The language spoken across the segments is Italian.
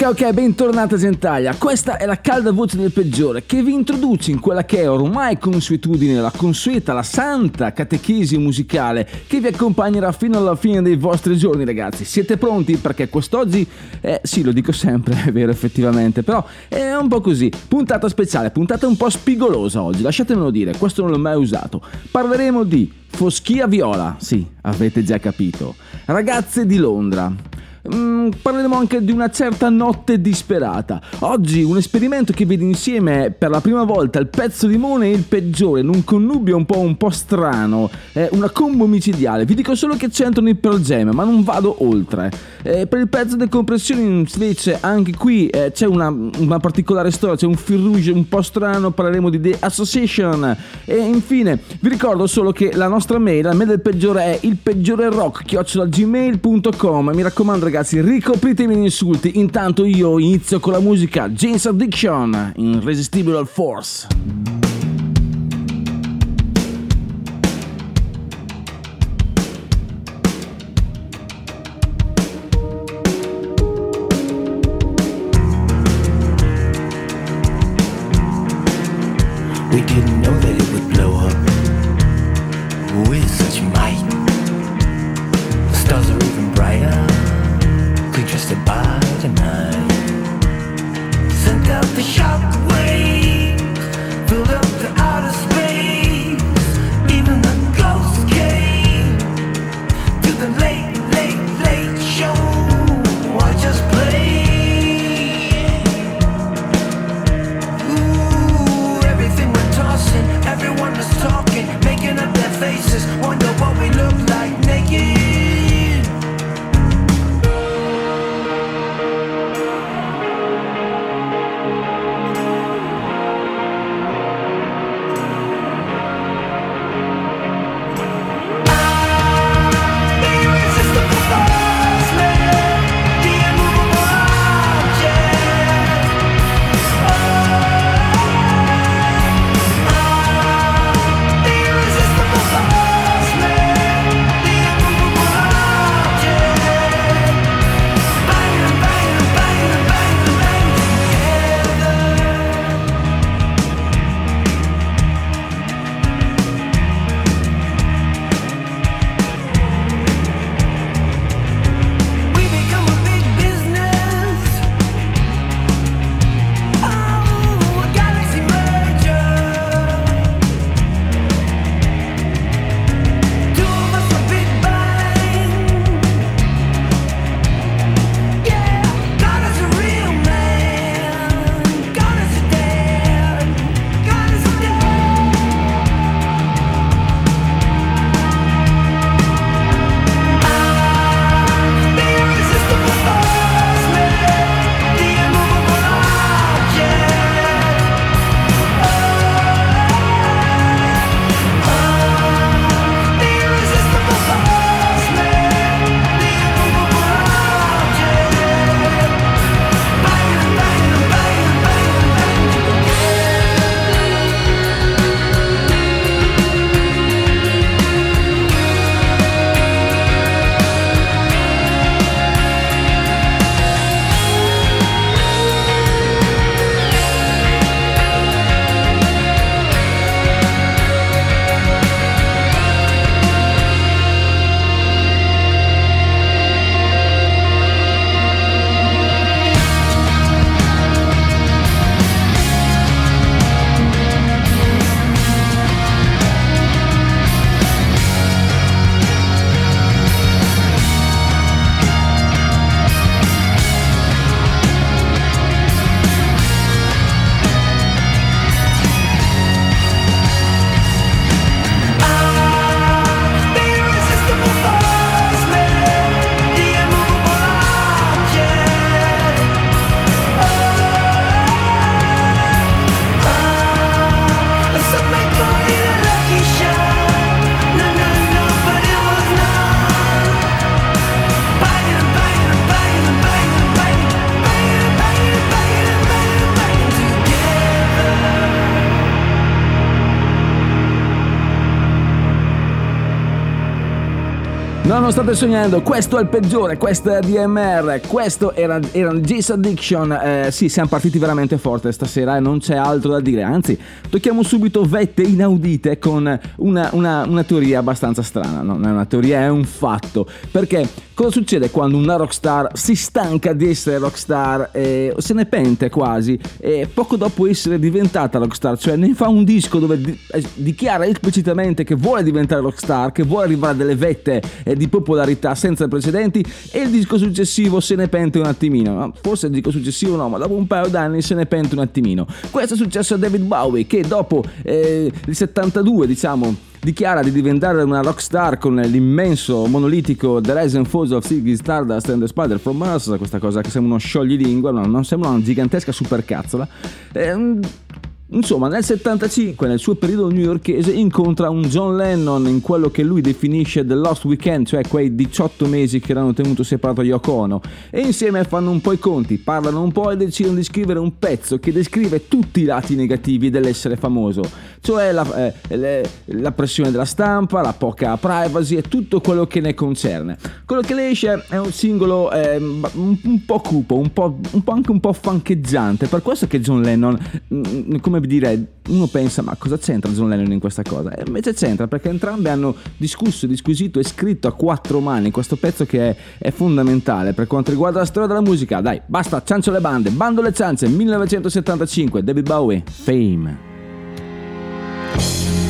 Ok, ok, bentornata Gentaglia. Questa è la calda voce del peggiore che vi introduce in quella che è ormai consuetudine, la consueta, la santa catechesi musicale che vi accompagnerà fino alla fine dei vostri giorni, ragazzi. Siete pronti? Perché quest'oggi, eh, sì, lo dico sempre, è vero effettivamente, però è un po' così. Puntata speciale, puntata un po' spigolosa oggi, lasciatemelo dire, questo non l'ho mai usato. Parleremo di Foschia Viola, sì, avete già capito. Ragazze di Londra. Mm, parleremo anche di una certa notte disperata. Oggi un esperimento che vede insieme per la prima volta il pezzo di limone e il peggiore in un connubio un po', un po' strano, eh, una combo micidiale. Vi dico solo che c'entrano i Pearl Jam, ma non vado oltre. Eh, per il pezzo di compressione invece anche qui eh, c'è una, una particolare storia, c'è un fil rouge un po' strano, parleremo di The Association. E infine vi ricordo solo che la nostra mail, la mail del peggiore è il peggiore rock gmail.com. Mi raccomando ragazzi, ricopritemi gli insulti. Intanto io inizio con la musica James Addiction, Irresistible Force. Non state sognando, questo è il peggiore, questo è DMR, questo era, era Jace Addiction. Eh, sì, siamo partiti veramente forte stasera e non c'è altro da dire. Anzi, tocchiamo subito vette inaudite con una, una, una teoria abbastanza strana. Non è una teoria, è un fatto. Perché cosa succede quando una rockstar si stanca di essere rockstar, e se ne pente quasi, e poco dopo essere diventata rockstar, cioè ne fa un disco dove di- eh, dichiara esplicitamente che vuole diventare rockstar, che vuole arrivare a delle vette eh, di popolarità senza precedenti e il disco successivo se ne pente un attimino. Forse il disco successivo no, ma dopo un paio d'anni se ne pente un attimino. Questo è successo a David Bowie che dopo eh, il 72 diciamo dichiara di diventare una rockstar con l'immenso monolitico The Rise and Falls of Ziggy Stardust and the Spider from Mars, questa cosa che sembra uno scioglilingua, no, non sembra una gigantesca supercazzola. Ehm, Insomma, nel 75, nel suo periodo newyorkese, incontra un John Lennon in quello che lui definisce The Lost Weekend, cioè quei 18 mesi che erano tenuto separato Yoko Ono, e insieme fanno un po' i conti, parlano un po' e decidono di scrivere un pezzo che descrive tutti i lati negativi dell'essere famoso, cioè la, eh, le- la pressione della stampa, la poca privacy e tutto quello che ne concerne. Quello che le esce è un singolo eh, un, po' cupo, un po', un po' anche un po' fancheggiante, per questo che John Lennon, mm, come dire, uno pensa ma cosa c'entra John Lennon in questa cosa? E invece c'entra perché entrambi hanno discusso, disquisito e scritto a quattro mani questo pezzo che è, è fondamentale per quanto riguarda la storia della musica. Dai, basta, ciancio le bande, bando le ciance, 1975, David Bowie, Fame. Thank you.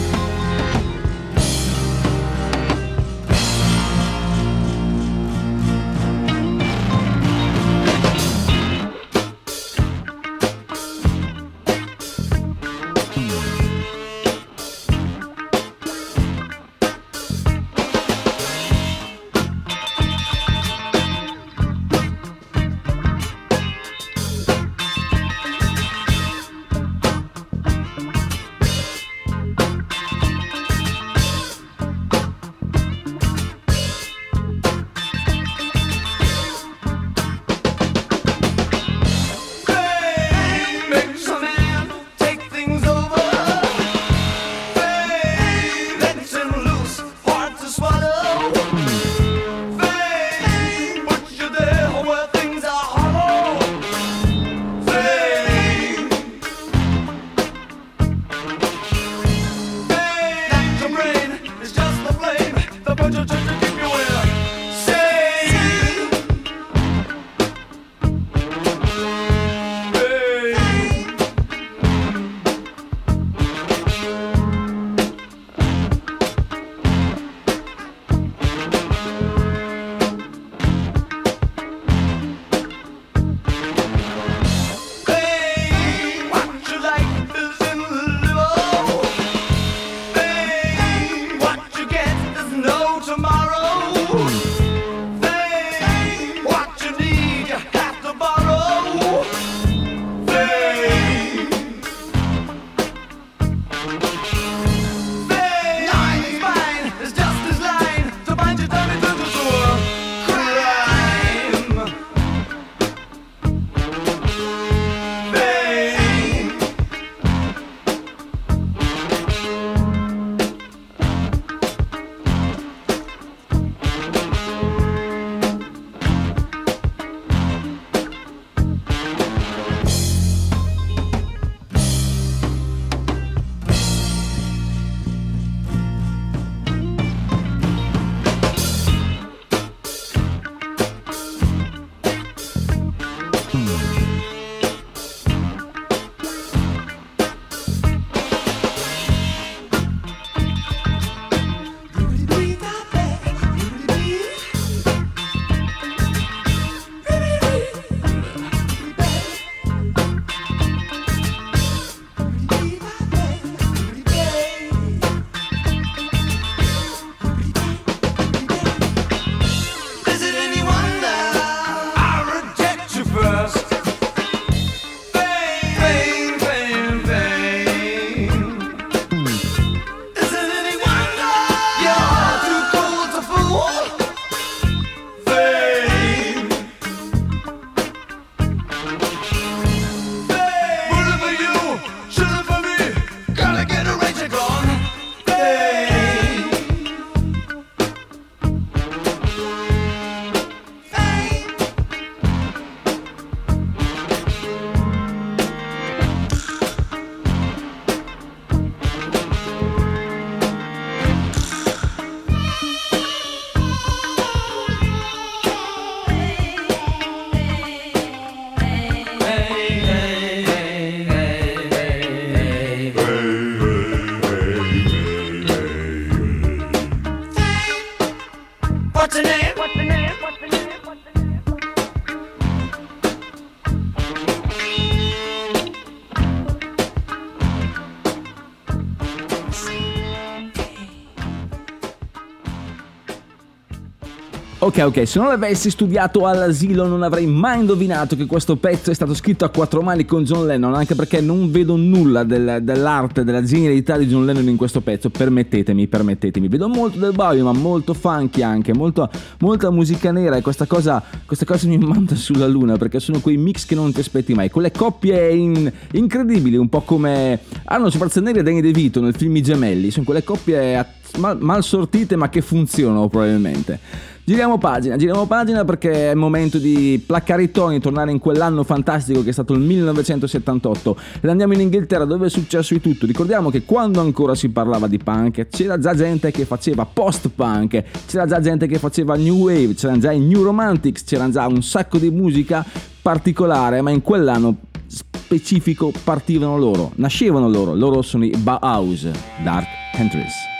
Ok, se non l'avessi studiato all'asilo non avrei mai indovinato che questo pezzo è stato scritto a quattro mani con John Lennon, anche perché non vedo nulla del- dell'arte, della genialità di John Lennon in questo pezzo, permettetemi, permettetemi. Vedo molto del Bowie, ma molto funky anche, molto- molta musica nera e questa cosa, questa cosa mi manda sulla luna, perché sono quei mix che non ti aspetti mai, quelle coppie in- incredibili, un po' come Arnold Schwarzenegger e Danny DeVito nel film I Gemelli, sono quelle coppie mal, mal sortite ma che funzionano probabilmente. Giriamo pagina, giriamo pagina perché è il momento di placcare i toni, tornare in quell'anno fantastico che è stato il 1978 ed andiamo in Inghilterra dove è successo di tutto. Ricordiamo che quando ancora si parlava di punk c'era già gente che faceva post-punk, c'era già gente che faceva new wave, c'erano già i new romantics, c'era già un sacco di musica particolare, ma in quell'anno specifico partivano loro, nascevano loro, loro sono i Bauhaus, Dark Entries.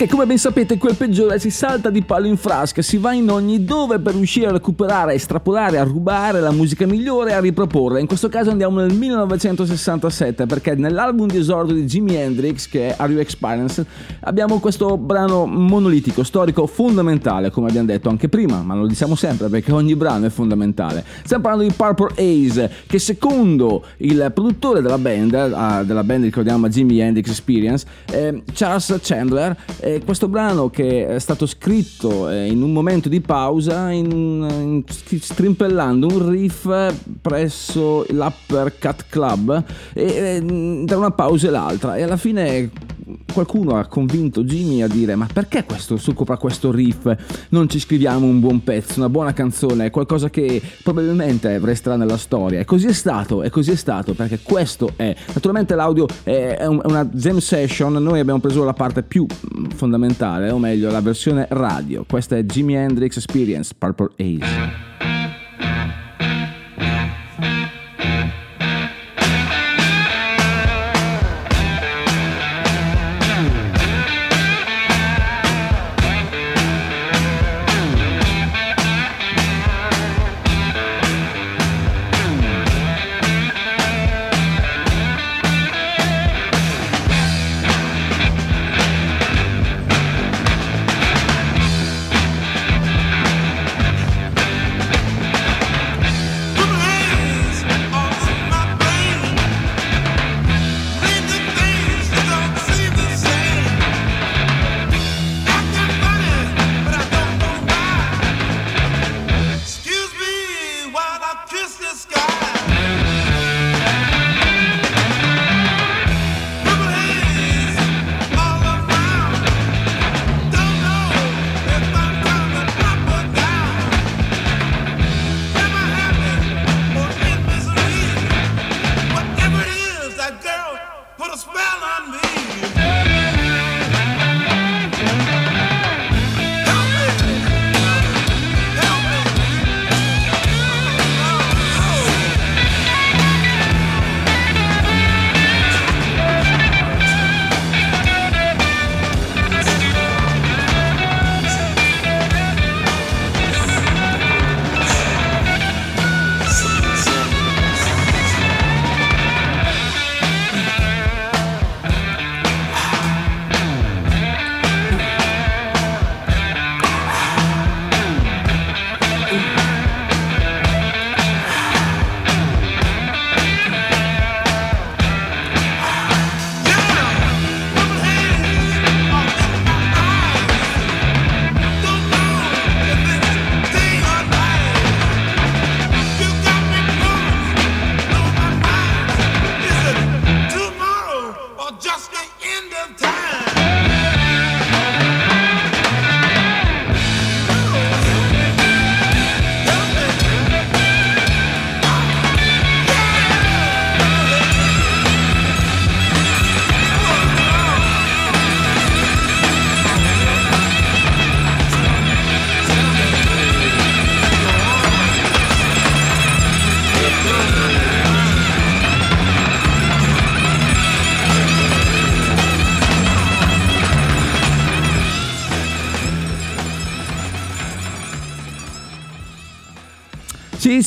Perché come ben sapete quel peggiore si salta di palo in frasca, si va in ogni dove per riuscire a recuperare, a estrapolare, a rubare la musica migliore e a riproporla. In questo caso andiamo nel 1967 perché nell'album di esordio di Jimi Hendrix che è Are You Experience abbiamo questo brano monolitico, storico, fondamentale come abbiamo detto anche prima, ma lo diciamo sempre perché ogni brano è fondamentale. Stiamo parlando di Purple Haze che secondo il produttore della band, eh, della band ricordiamo Jimi Hendrix Experience, eh, Charles Chandler, eh, questo brano che è stato scritto eh, in un momento di pausa, in, in- strimpellando un riff presso l'Uppercut Club, e, eh, tra una pausa e l'altra, e alla fine qualcuno ha convinto Jimmy a dire ma perché questo occupa questo riff? Non ci scriviamo un buon pezzo una buona canzone qualcosa che probabilmente resterà nella storia. E così è stato e così è stato perché questo è. Naturalmente l'audio è, è un- è una jam session noi abbiamo preso la parte più mm, fondamentale o meglio la versione radio. Questa è Jimi Hendrix Experience Purple Haze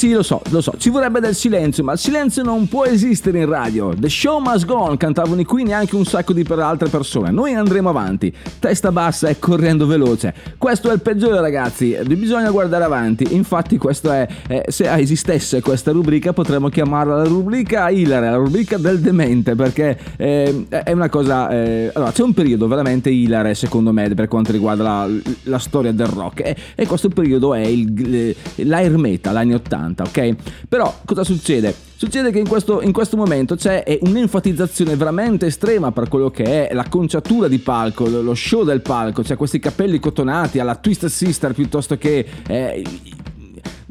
Sì, lo so, lo so, ci vorrebbe del silenzio, ma il silenzio non può esistere in radio. The show must go on, cantavano i Queen e anche un sacco di per altre persone. Noi andremo avanti, testa bassa e correndo veloce. Questo è il peggiore, ragazzi, bisogna guardare avanti. Infatti, questo è, eh, se esistesse questa rubrica, potremmo chiamarla la rubrica Hilare, la rubrica del demente, perché eh, è una cosa... eh, allora, c'è un periodo veramente hilare, secondo me, per quanto riguarda la, la storia del rock, e, e questo periodo è il, l'air metal, anni 80, ok? Però cosa succede? Succede che in questo, in questo momento c'è un'enfatizzazione veramente estrema per quello che è l'acconciatura di palco, lo show del palco, c'è questi capelli cotonati alla Twisted Sister piuttosto che... eh,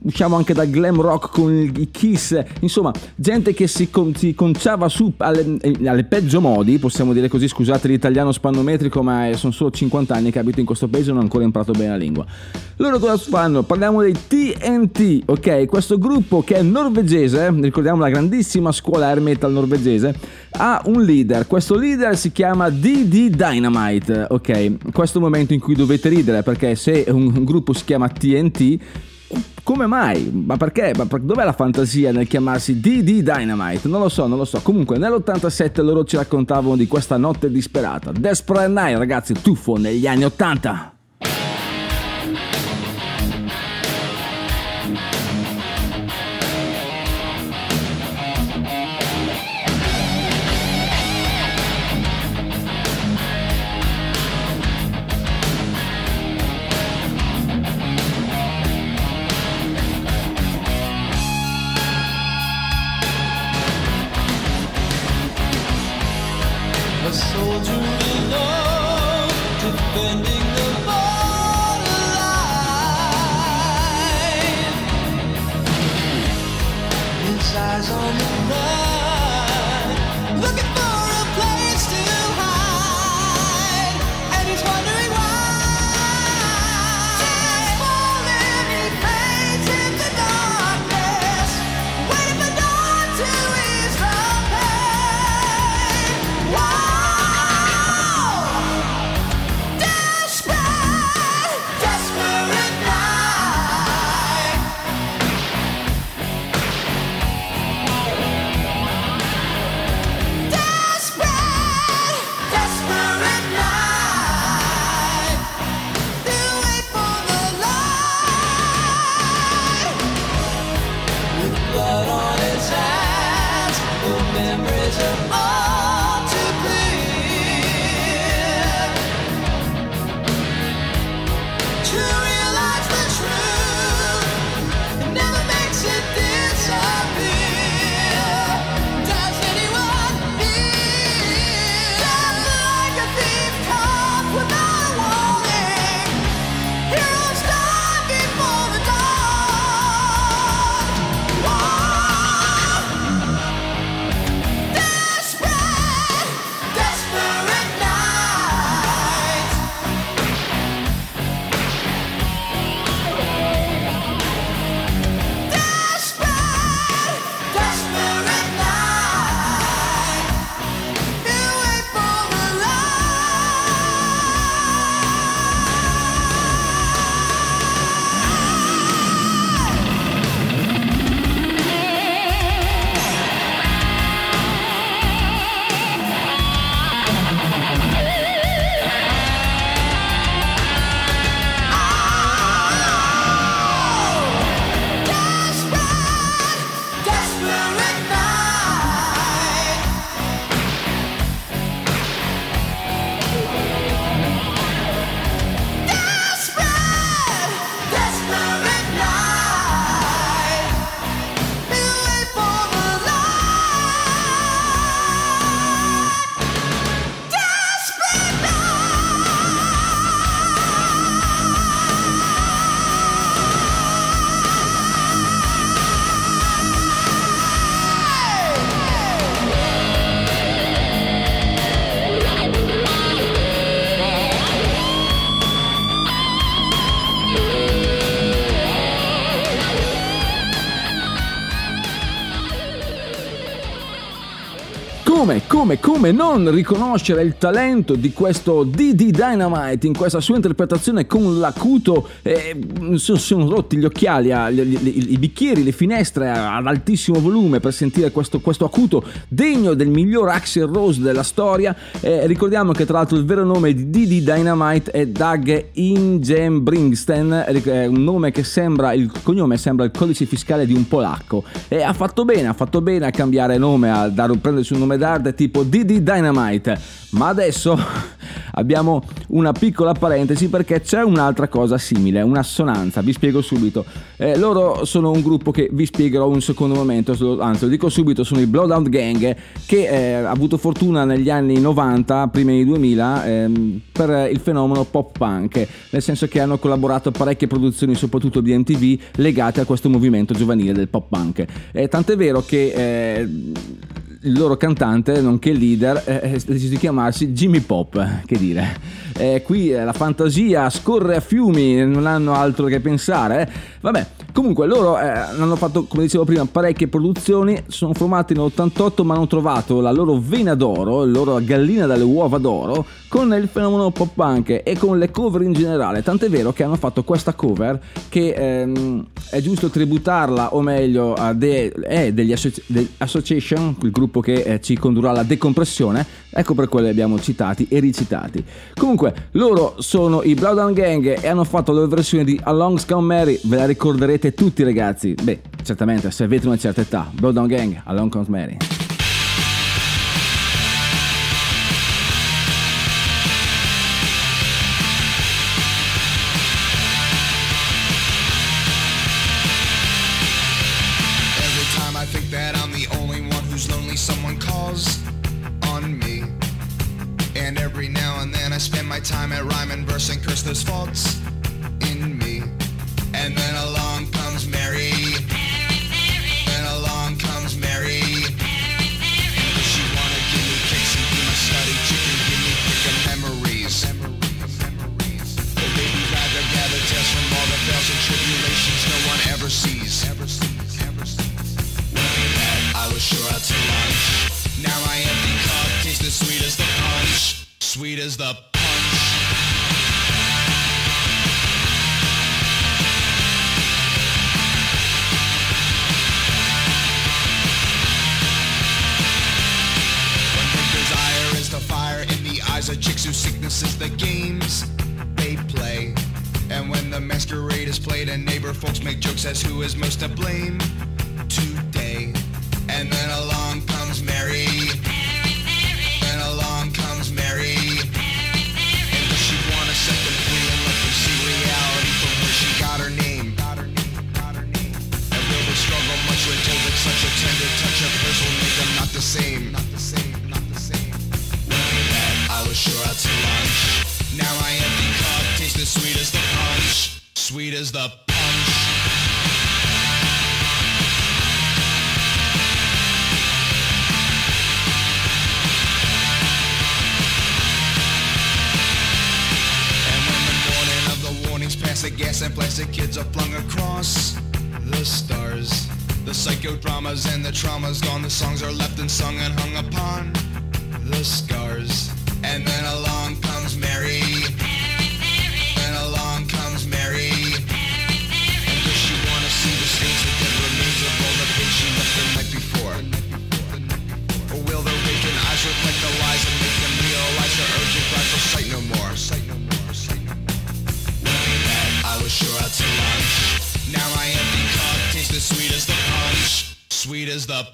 usciamo anche dal glam rock con i Kiss, insomma, gente che si, con- si conciava su alle, alle peggio modi, possiamo dire così, scusate l'italiano spannometrico, ma sono solo 50 anni che abito in questo paese e non ho ancora imparato bene la lingua. Loro cosa fanno? Parliamo dei TNT, ok? Questo gruppo che è norvegese, ricordiamo la grandissima scuola air metal norvegese, ha un leader. Questo leader si chiama DD Dynamite, ok? Questo è il momento in cui dovete ridere perché se un gruppo si chiama TNT, come mai? Ma perché? Ma dov'è la fantasia nel chiamarsi DD Dynamite? Non lo so, non lo so. Comunque nell'87 loro ci raccontavano di questa notte disperata. Desperate Night, ragazzi, tuffo negli anni 80. Come, come, come non riconoscere il talento di questo DD Dynamite in questa sua interpretazione con l'acuto, eh, sono, sono rotti gli occhiali, ah, i bicchieri, le finestre ad altissimo volume per sentire questo, questo acuto degno del miglior Axel Rose della storia. Eh, ricordiamo che tra l'altro il vero nome di DD Dynamite è Doug Ingembrigtsen, è un nome che sembra, il cognome sembra il codice fiscale di un polacco. E ha fatto bene, ha fatto bene a cambiare nome, a dare, prendersi un nome d'arte tipo DD Dynamite. Ma adesso, abbiamo una piccola parentesi perché c'è un'altra cosa simile, un'assonanza, vi spiego subito. Eh, loro sono un gruppo che vi spiegherò un secondo momento, anzi lo dico subito, sono i Blowdown Gang che eh, ha avuto fortuna negli anni 90, primi anni 2000, ehm, per il fenomeno pop punk, nel senso che hanno collaborato a parecchie produzioni, soprattutto di MTV, legate a questo movimento giovanile del pop punk. Eh, tant'è vero che eh, il loro cantante, nonché leader, eh, ha deciso di chiamarsi Jimmy Pop, che dire. Eh, qui eh, la fantasia scorre a fiumi, non hanno altro che pensare. Vabbè, comunque loro eh, hanno fatto, come dicevo prima, parecchie produzioni, sono formati nell'88 ma hanno trovato la loro vena d'oro, la loro gallina dalle uova d'oro, con il fenomeno pop punk e con le cover in generale. Tant'è vero che hanno fatto questa cover che ehm, è giusto tributarla, o meglio, a de- è degli associ- degli Association, il gruppo che eh, ci condurrà alla decompressione. Ecco per quello li abbiamo citati e ricitati. Comunque, loro sono i Blowdown Gang e hanno fatto la versione di Along Come Mary, ve la ricorderete tutti ragazzi. Beh, certamente se avete una certa età. Blowdown Gang, Along Comes Mary. Time I on rhyme and verse and curse those faults in the eyes of chicks whose sickness is the games they play. And when the masquerade is played and neighbor folks make jokes as who is most to blame psychodramas and the trauma's gone, the songs are left unsung and hung upon the scars. is the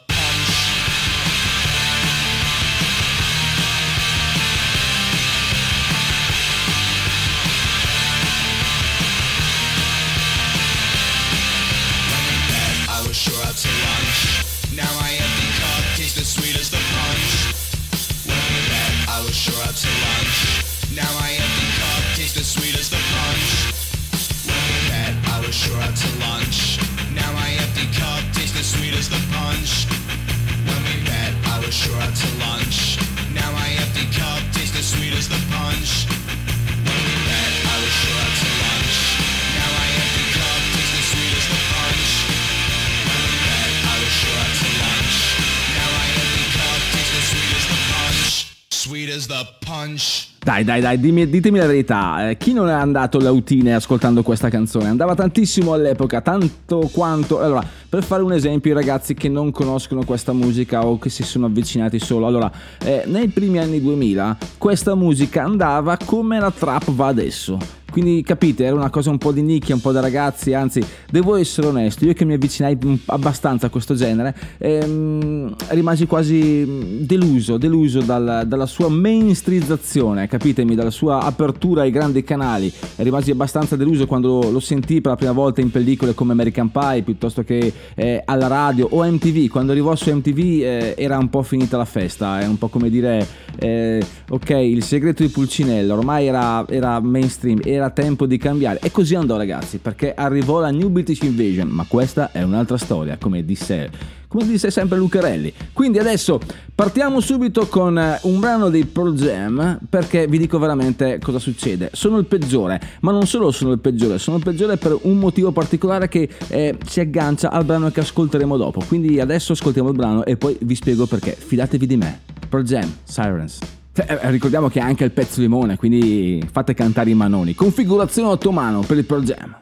Dai, dai, dai, dimmi- ditemi la verità. eh, chi non è andato lautine ascoltando questa canzone? Andava tantissimo all'epoca, tanto quanto. Allora, per fare un esempio, i ragazzi che non conoscono questa musica o che si sono avvicinati solo. Allora, eh, nei primi anni 2000 questa musica andava come la trap va adesso. Quindi capite, era una cosa un po' di nicchia, un po' da ragazzi, anzi, devo essere onesto, io che mi avvicinai abbastanza a questo genere, ehm, rimasi quasi mm, deluso, deluso dal- dalla sua mainstreamizzazione, capitemi, dalla sua apertura ai grandi canali. Rimasi abbastanza deluso quando lo sentii per la prima volta in pellicole come American Pie, piuttosto che eh, alla radio o MTV. Quando arrivò su MTV eh, era un po' finita la festa, è un po' come dire, eh, ok, il segreto di Pulcinella ormai era, era mainstream, era tempo di cambiare. E così andò ragazzi, perché arrivò la New British Invasion, ma questa è un'altra storia, come disse come disse sempre Lucarelli. Quindi adesso partiamo subito con eh, un brano dei Pearl Jam perché vi dico veramente cosa succede. Sono il peggiore, ma non solo sono il peggiore, sono il peggiore per un motivo particolare che eh, si aggancia al brano che ascolteremo dopo. Quindi adesso ascoltiamo il brano e poi vi spiego perché. Fidatevi di me. Pearl Jam, Sirens. Eh, ricordiamo che è anche il pezzo limone, quindi fate cantare i manoni. Configurazione ottomano per il Pearl Jam.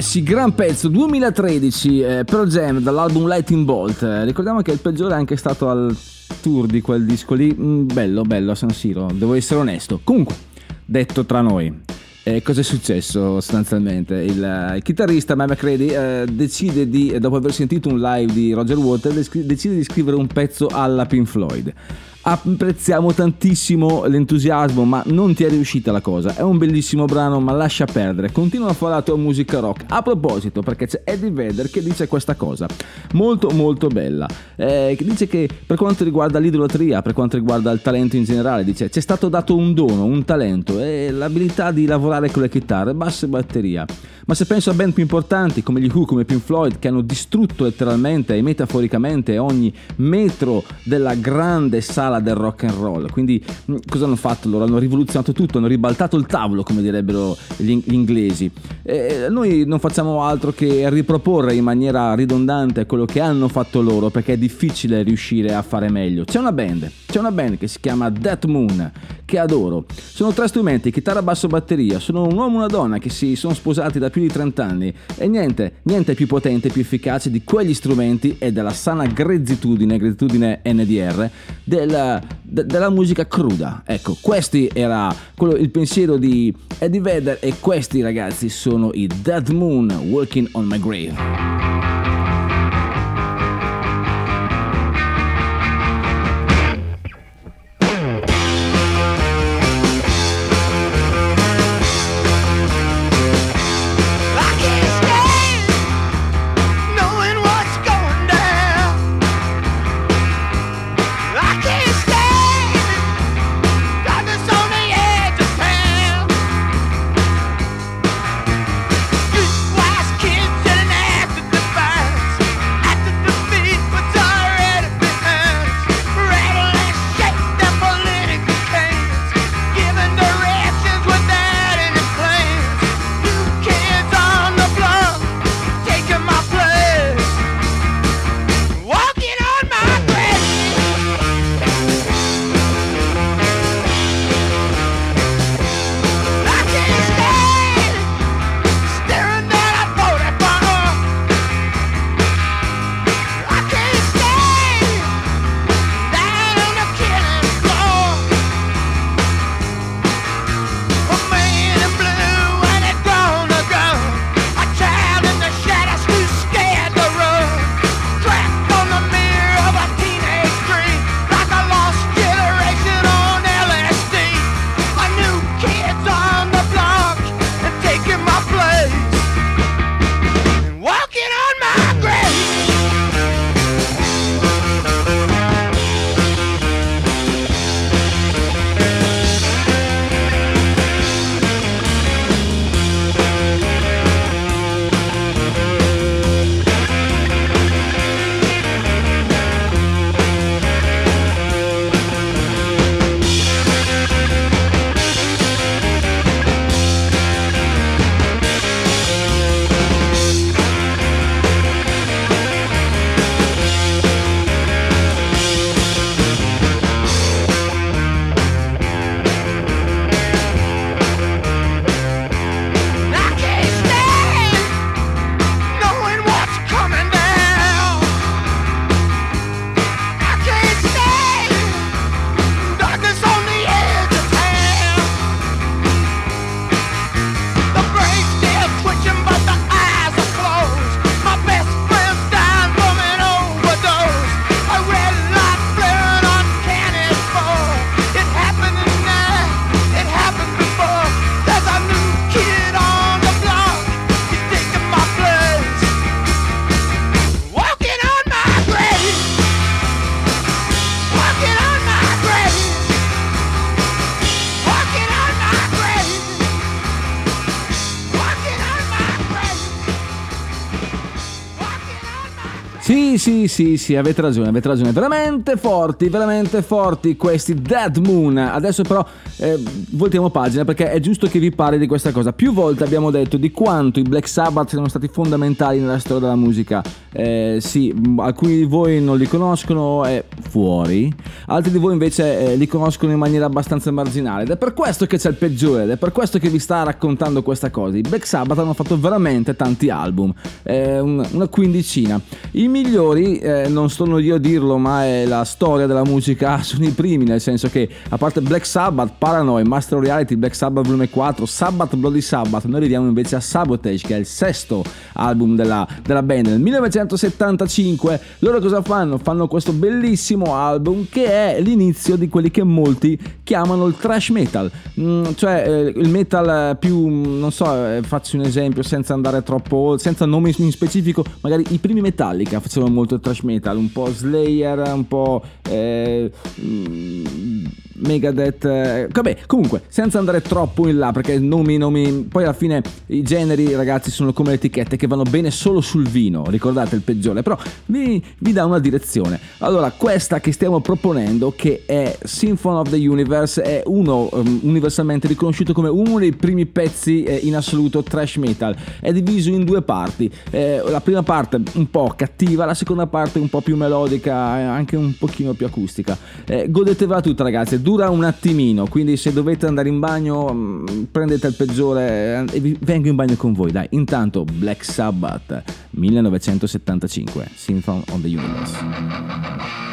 Sì, gran pezzo, 2013, eh, Pearl Jam dall'album Lightning Bolt. Eh, ricordiamo che il peggiore è anche stato al tour di quel disco lì. Mm, bello, bello a San Siro, devo essere onesto. Comunque, detto tra noi, eh, cosa è successo sostanzialmente? Il, eh, il chitarrista Mike McCready eh, decide di, eh, dopo aver sentito un live di Roger Waters, decide di scrivere un pezzo alla Pink Floyd. Apprezziamo tantissimo l'entusiasmo, ma non ti è riuscita la cosa. È un bellissimo brano, ma lascia perdere. Continua a fare la tua musica rock. A proposito, perché c'è Eddie Vedder che dice questa cosa, molto molto bella. Eh, dice che per quanto riguarda l'idolatria, per quanto riguarda il talento in generale, dice c'è stato dato un dono, un talento e l'abilità di lavorare con le chitarre, basso e batteria. Ma se penso a band più importanti come gli Who, come Pink Floyd, che hanno distrutto letteralmente e metaforicamente ogni metro della grande sala del rock and roll, quindi mh, cosa hanno fatto loro? Hanno rivoluzionato tutto, hanno ribaltato il tavolo, come direbbero gli, inglesi. E noi non facciamo altro che riproporre in maniera ridondante quello che hanno fatto loro, perché è difficile riuscire a fare meglio. C'è una band, c'è una band che si chiama Death Moon, che adoro. Sono tre strumenti, chitarra, basso, batteria. Sono un uomo e una donna che si sono sposati da più di 30 anni e niente, niente più potente, più efficace di quegli strumenti e della sana grezzitudine, grezzitudine NDR, della, de- della musica cruda. Ecco, questi era quello, il pensiero di Eddie Vedder e questi ragazzi sono i Dead Moon Walking on My Grave. Sì, sì, sì, avete ragione, avete ragione. Veramente forti, veramente forti questi Dead Moon. Adesso però eh, voltiamo pagina perché è giusto che vi parli di questa cosa. Più volte abbiamo detto di quanto i Black Sabbath siano stati fondamentali nella storia della musica. Eh, sì, alcuni di voi non li conoscono, è fuori. Altri di voi invece eh, li conoscono in maniera abbastanza marginale. Ed è per questo che c'è il peggiore, ed è per questo che vi sta raccontando questa cosa. I Black Sabbath hanno fatto veramente tanti album, eh, un- una quindicina. I migliori, eh, non sono io a dirlo, ma è la storia della musica, sono i primi, nel senso che a parte Black Sabbath, Paranoid, Master Reality, Black Sabbath volume 4, Sabbath Bloody Sabbath, noi arriviamo invece a Sabotage, che è il sesto album della, della band. Nel 1975 loro cosa fanno? Fanno questo bellissimo album che è l'inizio di quelli che molti chiamano il thrash metal, Mm, cioè eh, il metal più, non so, eh, faccio un esempio senza andare troppo, senza nome in specifico, magari i primi Metallica facevano molto il thrash metal, un po' Slayer, un po' eh, mm, Megadeth, eh, vabbè, comunque, senza andare troppo in là, perché nomi, nomi, poi alla fine i generi, ragazzi, sono come le etichette che vanno bene solo sul vino, ricordate il peggiore, però vi, vi dà una direzione. Allora, questa che stiamo proponendo, che è Symphony of the Universe, è uno um, universalmente riconosciuto come uno dei primi pezzi eh, in assoluto trash metal. È diviso in due parti. Eh, la prima parte un po' cattiva, la seconda parte un po' più melodica, e anche un pochino più acustica. Eh, godetevela tutta, ragazzi. Dura un attimino, quindi se dovete andare in bagno, mm, prendete il peggiore e vi vengo in bagno con voi. Dai, intanto Black Sabbath 1975, Symphony of the Universe.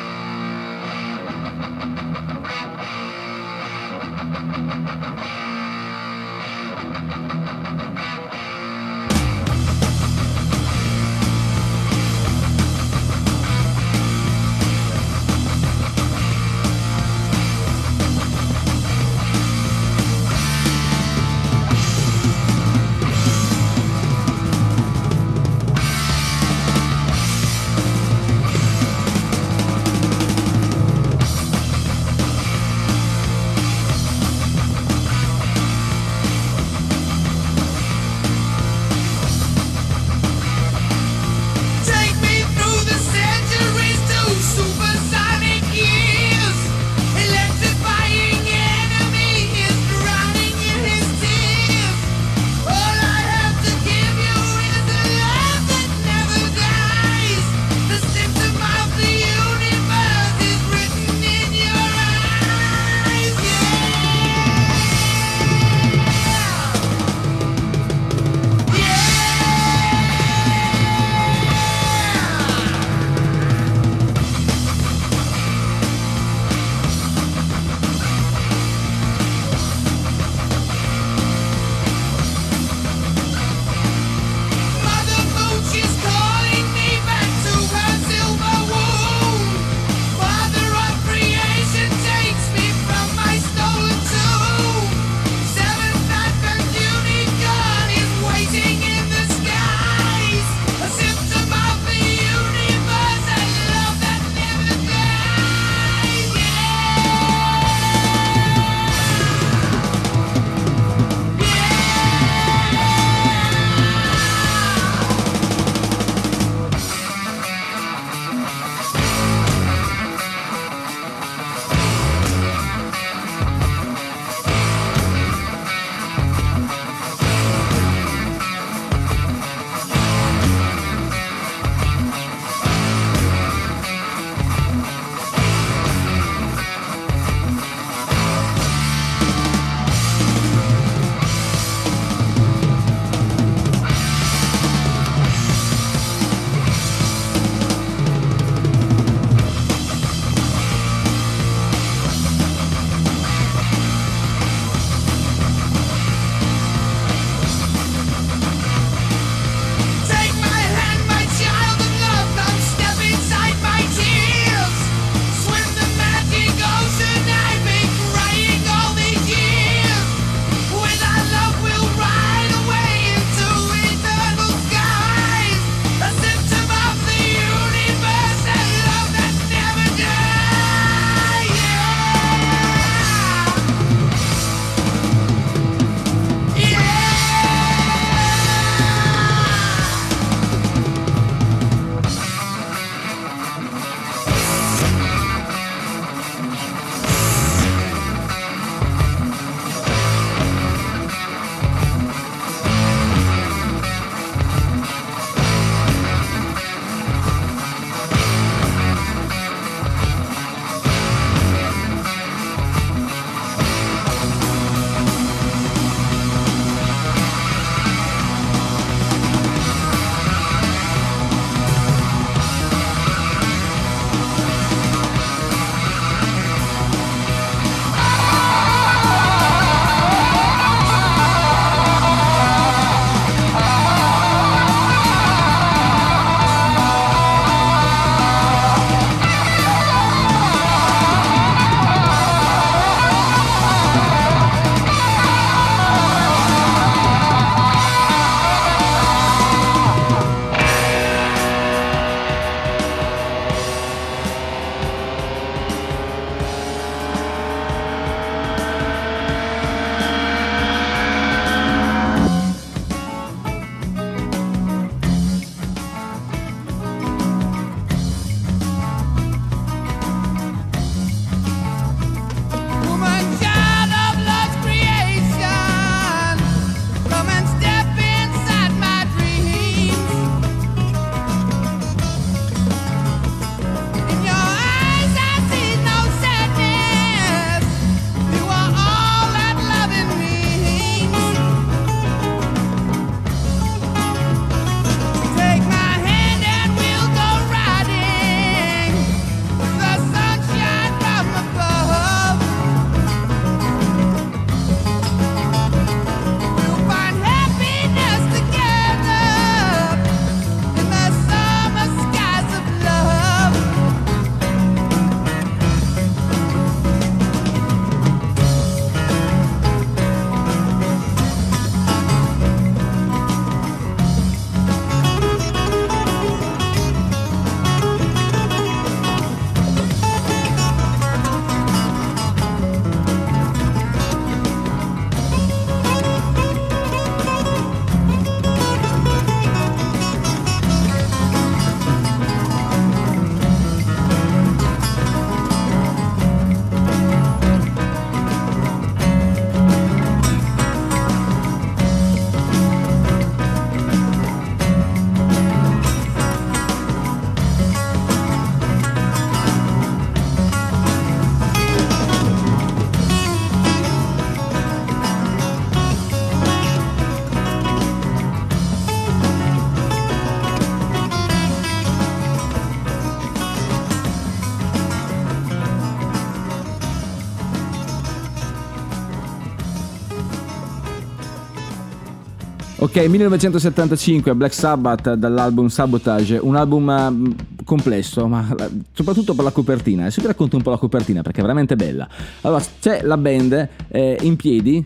Ok, 1975, Black Sabbath dall'album Sabotage, un album eh, complesso, ma eh, soprattutto per la copertina. Adesso vi racconto un po' la copertina perché è veramente bella. Allora, c'è la band eh, in piedi,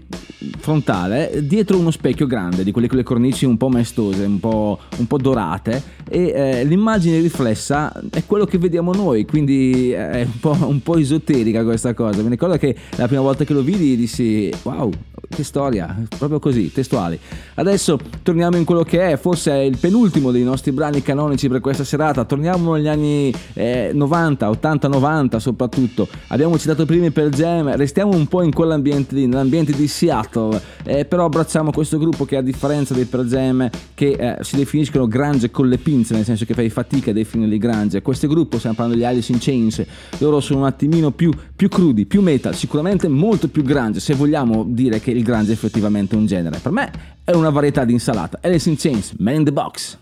frontale, dietro uno specchio grande, di quelle con le cornici un po' maestose, un po', un po' dorate, e eh, l'immagine riflessa è quello che vediamo noi, quindi è un po', un po' esoterica questa cosa. Mi ricordo che la prima volta che lo vidi dissi, wow, che storia, proprio così, testuali. Adesso torniamo in quello che è, forse è il penultimo dei nostri brani canonici per questa serata. Torniamo negli anni eh, 90, 80, 90 soprattutto. Abbiamo citato prima i Pearl Jam, restiamo un po' in quell'ambiente lì, nell'ambiente di Seattle, eh, però abbracciamo questo gruppo che a differenza dei Pearl Jam che eh, si definiscono grunge con le pinze, nel senso che fai fatica a definirli grunge. Questo gruppo, stiamo parlando degli Alice in Chains, loro sono un attimino più, più crudi, più metal, sicuramente molto più grunge, se vogliamo dire che il grunge è effettivamente un genere. Per me è una varietà di insalata. Alice in Chains, Man in the Box.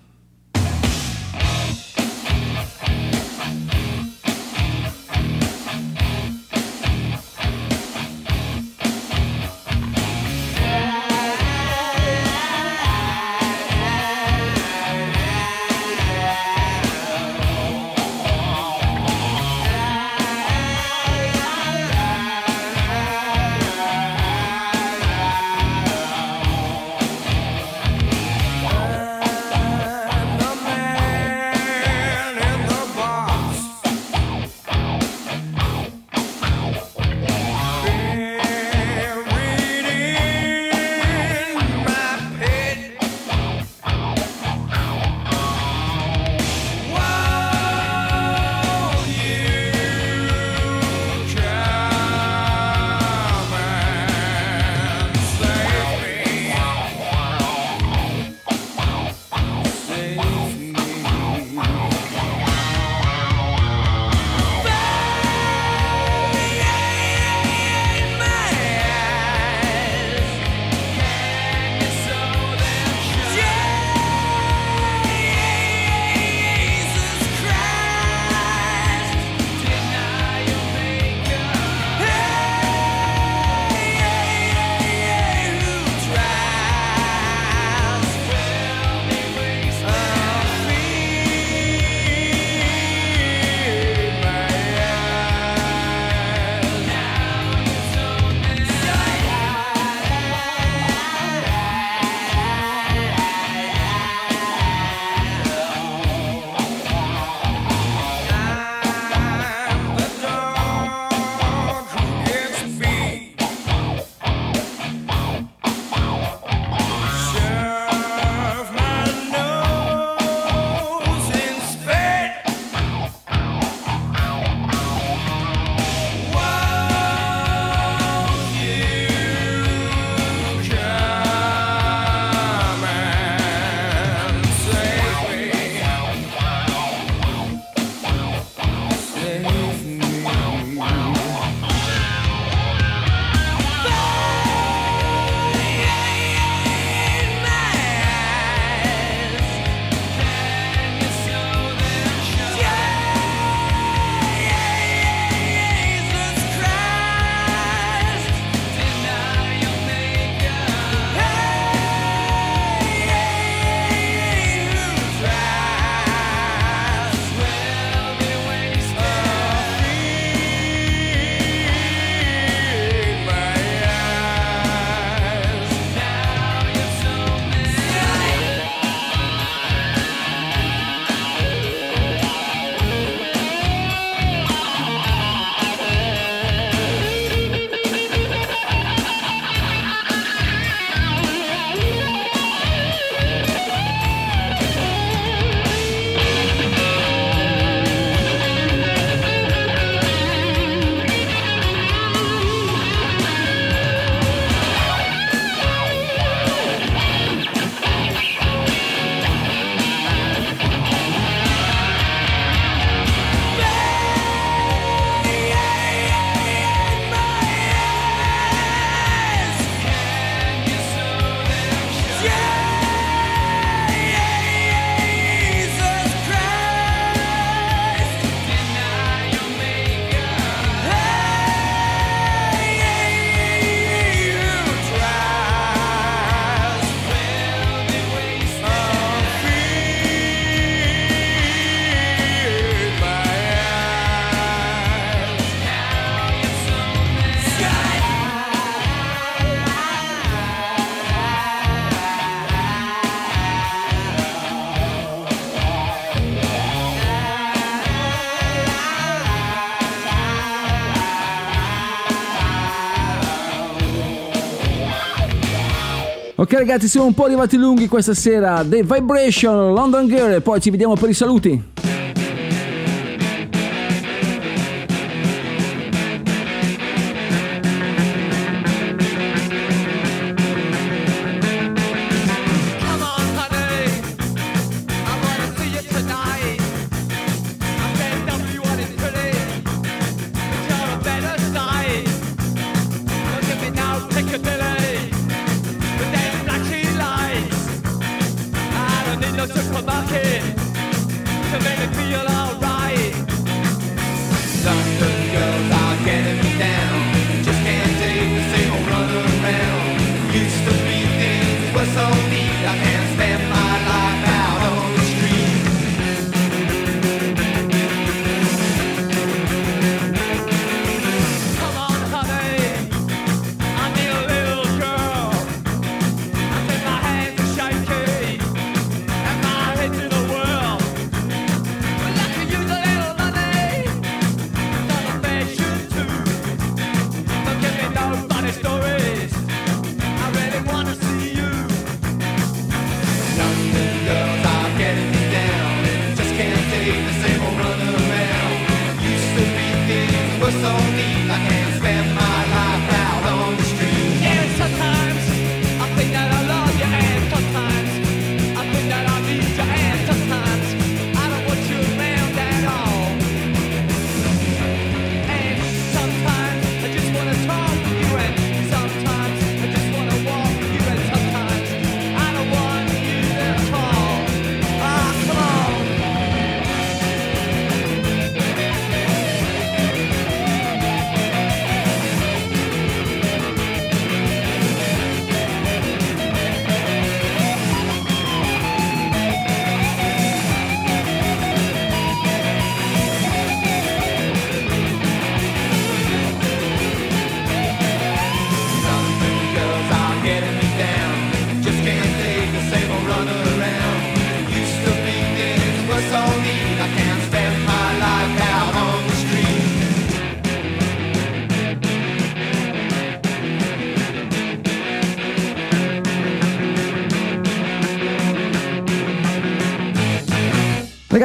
Ok ragazzi, siamo un po' arrivati lunghi questa sera. The Vibration, London Girl, e poi ci vediamo per i saluti.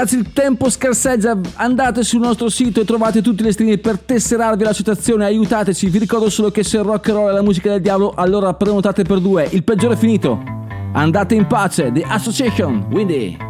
Ragazzi, il tempo scarseggia. Andate sul nostro sito e trovate tutti le stringhe per tesserarvi la situazione Aiutateci. Vi ricordo solo che se il rock and roll è la musica del diavolo, allora prenotate per due. Il peggiore è finito. Andate in pace. The Association. Quindi.